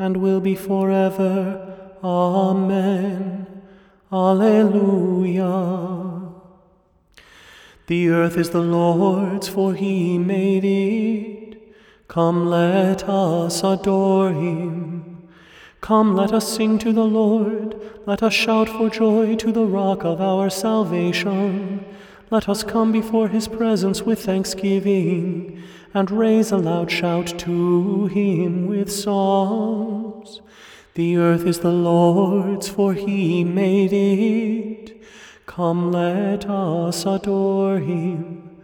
and will be forever. Amen. Alleluia. The earth is the Lord's, for he made it. Come, let us adore him. Come, let us sing to the Lord. Let us shout for joy to the rock of our salvation. Let us come before his presence with thanksgiving and raise a loud shout to him with psalms. The earth is the Lord's, for he made it. Come, let us adore him.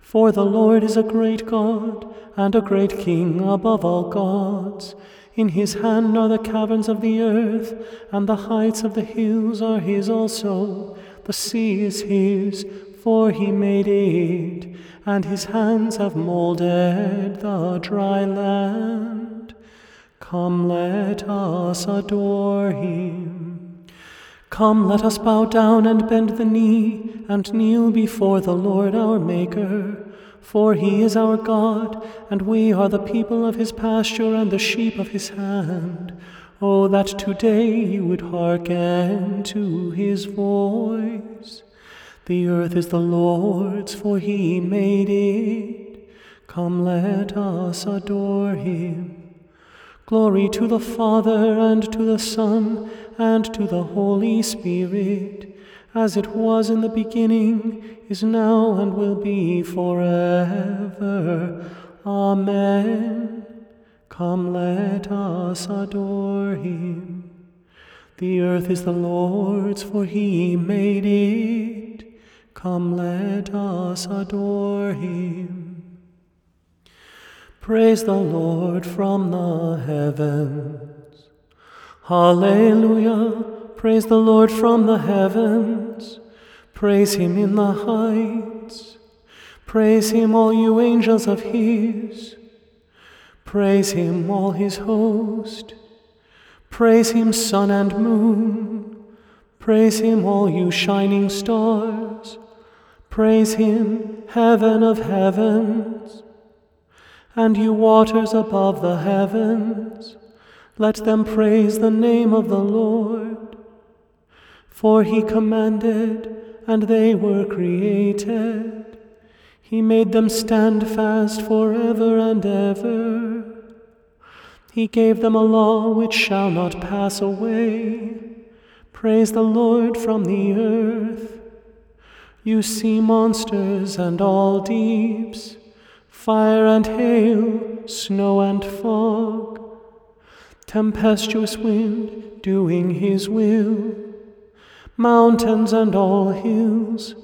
For the Lord is a great God and a great King above all gods. In his hand are the caverns of the earth, and the heights of the hills are his also. The sea is his, for he made it, and his hands have molded the dry land. Come, let us adore him. Come, let us bow down and bend the knee, and kneel before the Lord our Maker. For he is our God, and we are the people of his pasture and the sheep of his hand. Oh, that today you would hearken to his voice. The earth is the Lord's, for he made it. Come, let us adore him. Glory to the Father, and to the Son, and to the Holy Spirit, as it was in the beginning, is now, and will be forever. Amen. Come, let us adore him. The earth is the Lord's, for he made it. Come, let us adore him. Praise the Lord from the heavens. Hallelujah. Praise the Lord from the heavens. Praise him in the heights. Praise him, all you angels of his. Praise him, all his host. Praise him, sun and moon. Praise him, all you shining stars. Praise him, heaven of heavens. And you waters above the heavens, let them praise the name of the Lord. For he commanded, and they were created. He made them stand fast forever and ever. He gave them a law which shall not pass away. Praise the Lord from the earth. You sea monsters and all deeps, fire and hail, snow and fog, tempestuous wind doing his will, mountains and all hills,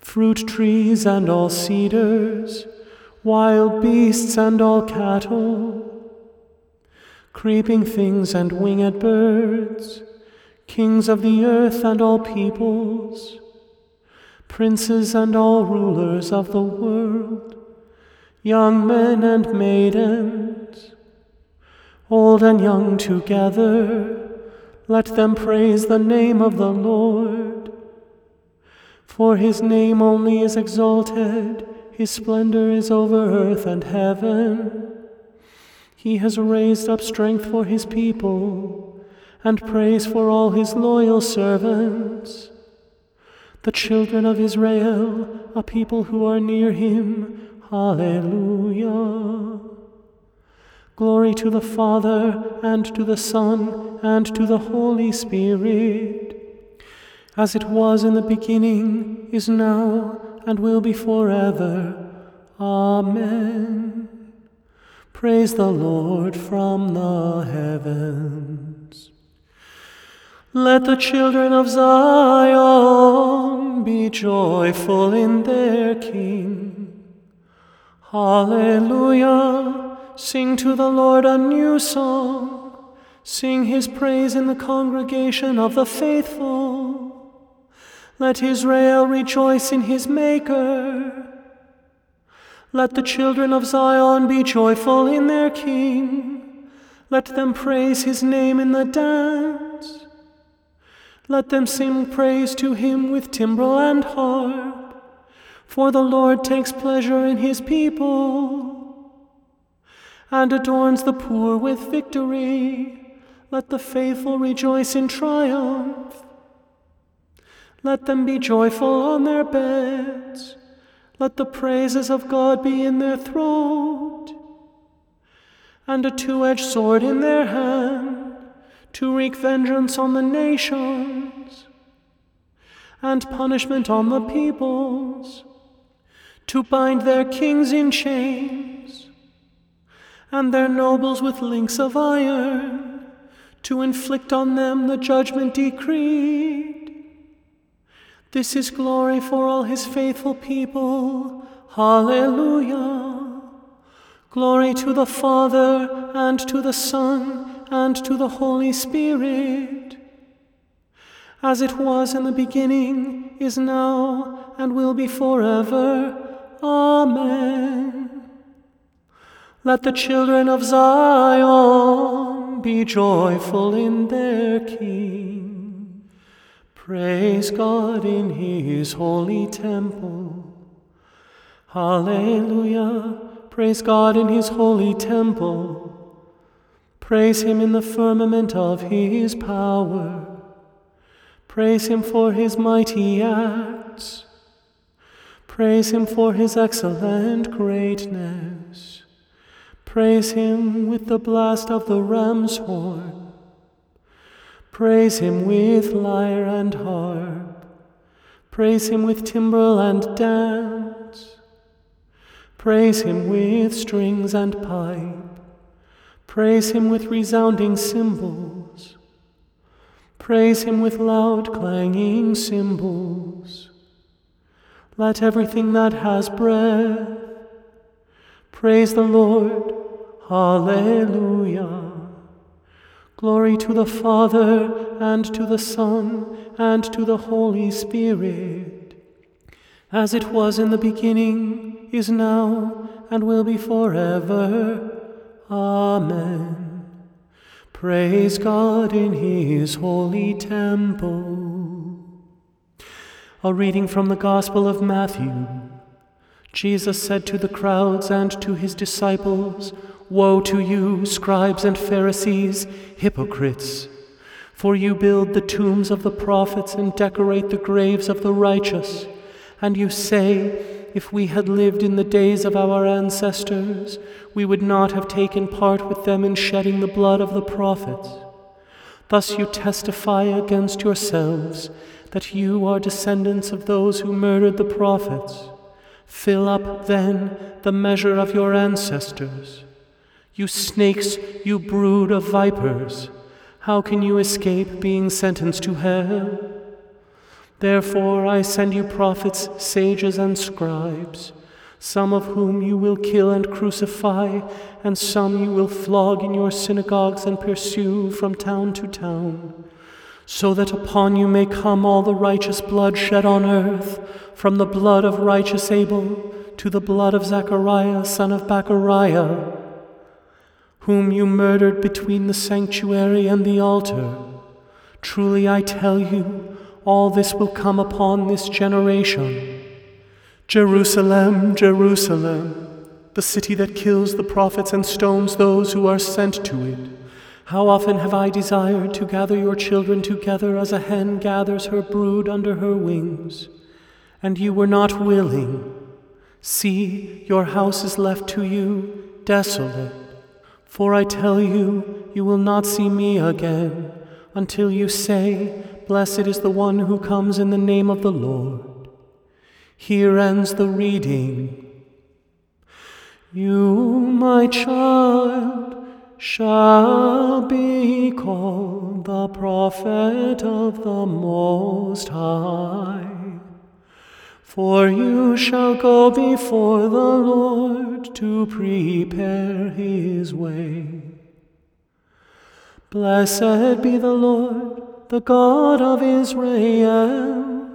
fruit trees and all cedars, wild beasts and all cattle, creeping things and winged birds, kings of the earth and all peoples, princes and all rulers of the world, young men and maidens, old and young together, let them praise the name of the Lord. For his name only is exalted, his splendor is over earth and heaven. He has raised up strength for his people, and praise for all his loyal servants the children of Israel, a people who are near him. Hallelujah. Glory to the Father, and to the Son, and to the Holy Spirit, as it was in the beginning, is now, and will be forever. Amen. Praise the Lord from the heavens. Let the children of Zion be joyful in their King. Hallelujah. Sing to the Lord a new song. Sing his praise in the congregation of the faithful. Let Israel rejoice in his Maker. Let the children of Zion be joyful in their King. Let them praise his name in the dance. Let them sing praise to him with timbrel and harp. For the Lord takes pleasure in his people and adorns the poor with victory. Let the faithful rejoice in triumph. Let them be joyful on their beds. Let the praises of God be in their throat, and a two edged sword in their hand, to wreak vengeance on the nations, and punishment on the peoples, to bind their kings in chains, and their nobles with links of iron to inflict on them the judgment decreed. This is glory for all his faithful people. Hallelujah. Glory to the Father, and to the Son, and to the Holy Spirit, as it was in the beginning, is now, and will be forever. Amen. Let the children of Zion be joyful in their King. Praise God in his holy temple. Hallelujah. Praise God in his holy temple. Praise him in the firmament of his power. Praise him for his mighty acts. Praise him for his excellent greatness. Praise him with the blast of the ram's horn. Praise him with lyre and harp. Praise him with timbrel and dance. Praise him with strings and pipe. Praise him with resounding cymbals. Praise him with loud clanging cymbals. Let everything that has breath praise the Lord. Hallelujah. Glory to the Father, and to the Son, and to the Holy Spirit, as it was in the beginning, is now, and will be forever. Amen. Praise God in His holy temple. A reading from the Gospel of Matthew. Jesus said to the crowds and to his disciples, Woe to you, scribes and Pharisees, hypocrites! For you build the tombs of the prophets and decorate the graves of the righteous. And you say, If we had lived in the days of our ancestors, we would not have taken part with them in shedding the blood of the prophets. Thus you testify against yourselves that you are descendants of those who murdered the prophets. Fill up then the measure of your ancestors. You snakes, you brood of vipers, how can you escape being sentenced to hell? Therefore I send you prophets, sages, and scribes, some of whom you will kill and crucify, and some you will flog in your synagogues and pursue from town to town so that upon you may come all the righteous blood shed on earth, from the blood of righteous Abel to the blood of Zachariah, son of Barachiah, whom you murdered between the sanctuary and the altar. Truly I tell you, all this will come upon this generation. Jerusalem, Jerusalem, the city that kills the prophets and stones those who are sent to it. How often have I desired to gather your children together as a hen gathers her brood under her wings, and you were not willing. See, your house is left to you desolate. For I tell you, you will not see me again until you say, Blessed is the one who comes in the name of the Lord. Here ends the reading. You, my child, shall be called the prophet of the Most High. For you shall go before the Lord to prepare his way. Blessed be the Lord, the God of Israel.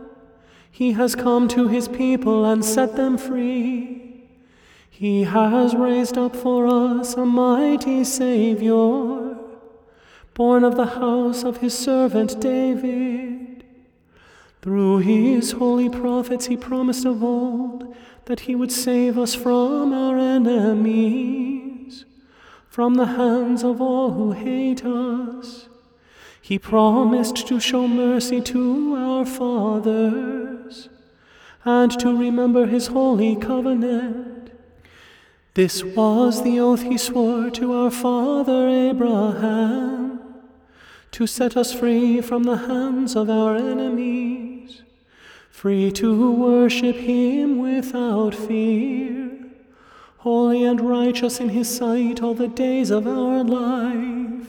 He has come to his people and set them free. He has raised up for us a mighty Saviour, born of the house of his servant David. Through his holy prophets he promised of old that he would save us from our enemies, from the hands of all who hate us. He promised to show mercy to our fathers and to remember his holy covenant. This was the oath he swore to our father Abraham to set us free from the hands of our enemies, free to worship him without fear, holy and righteous in his sight all the days of our life.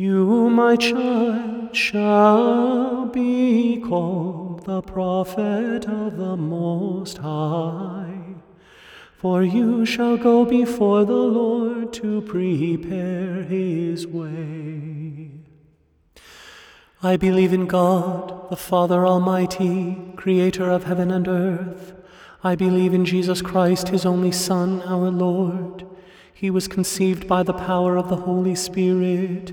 You, my child, shall be called the prophet of the Most High, for you shall go before the Lord to prepare his way. I believe in God, the Father Almighty, creator of heaven and earth. I believe in Jesus Christ, his only Son, our Lord. He was conceived by the power of the Holy Spirit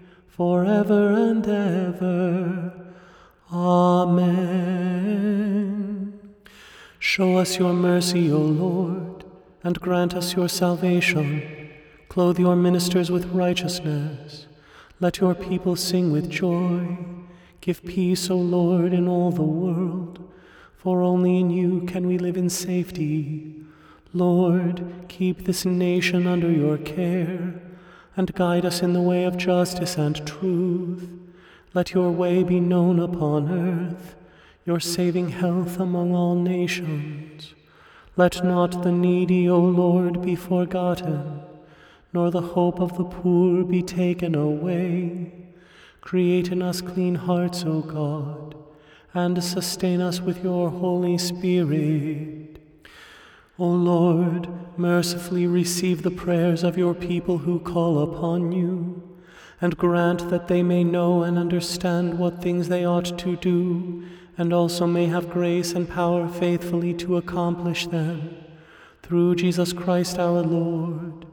forever and ever. Amen. Show us your mercy, O Lord, and grant us your salvation. Clothe your ministers with righteousness. Let your people sing with joy. Give peace, O Lord, in all the world, for only in you can we live in safety. Lord, keep this nation under your care and guide us in the way of justice and truth. Let your way be known upon earth, your saving health among all nations. Let not the needy, O Lord, be forgotten, nor the hope of the poor be taken away. Create in us clean hearts, O God, and sustain us with your Holy Spirit. O Lord, mercifully receive the prayers of your people who call upon you, and grant that they may know and understand what things they ought to do, and also may have grace and power faithfully to accomplish them. Through Jesus Christ our Lord,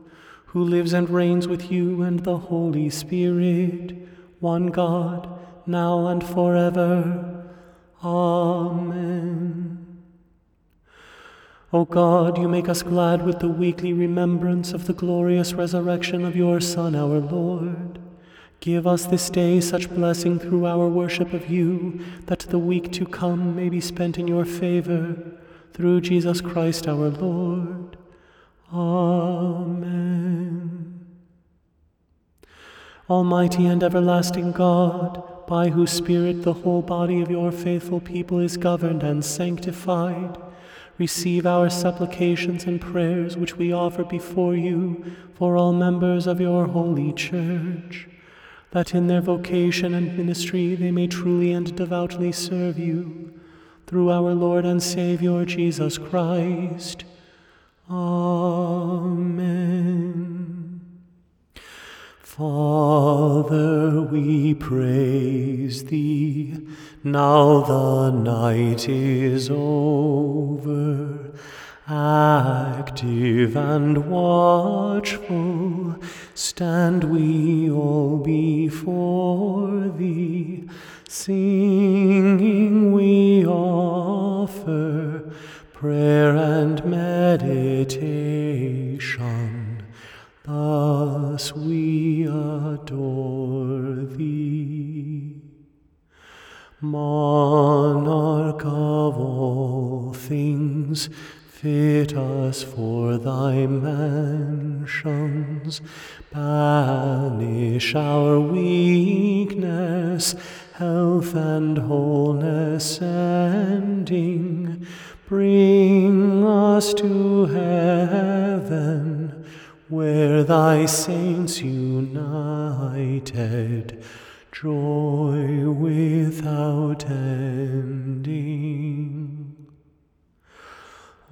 who lives and reigns with you and the Holy Spirit, one God, now and forever. Amen. O God, you make us glad with the weekly remembrance of the glorious resurrection of your Son, our Lord. Give us this day such blessing through our worship of you, that the week to come may be spent in your favor, through Jesus Christ our Lord. Amen. Almighty and everlasting God, by whose Spirit the whole body of your faithful people is governed and sanctified, receive our supplications and prayers which we offer before you for all members of your holy church, that in their vocation and ministry they may truly and devoutly serve you, through our Lord and Saviour Jesus Christ. Amen. Father, we praise thee. Now the night is over. Active and watchful, stand we all before thee. Singing we offer prayer and meditation. Thus we adore thee. Monarch of all things, fit us for thy mansions. Banish our weakness, health and wholeness sending. Bring us to heaven, where thy saints united joy without ending.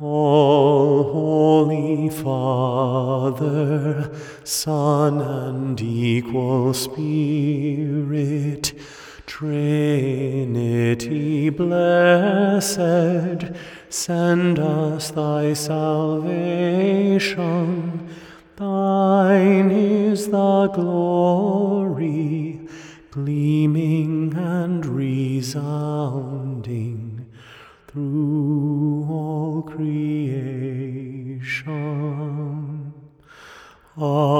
All Holy Father, Son, and equal Spirit, Trinity blessed, send us thy salvation. Thine is the glory, gleaming and resounding through all creation. Amen.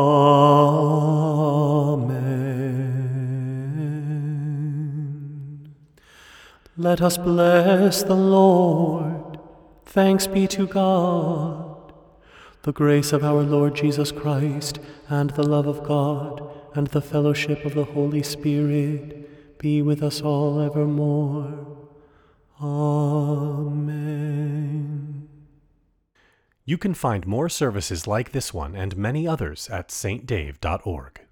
Let us bless the Lord. Thanks be to God. The grace of our Lord Jesus Christ, and the love of God, and the fellowship of the Holy Spirit be with us all evermore. Amen. You can find more services like this one and many others at saintdave.org.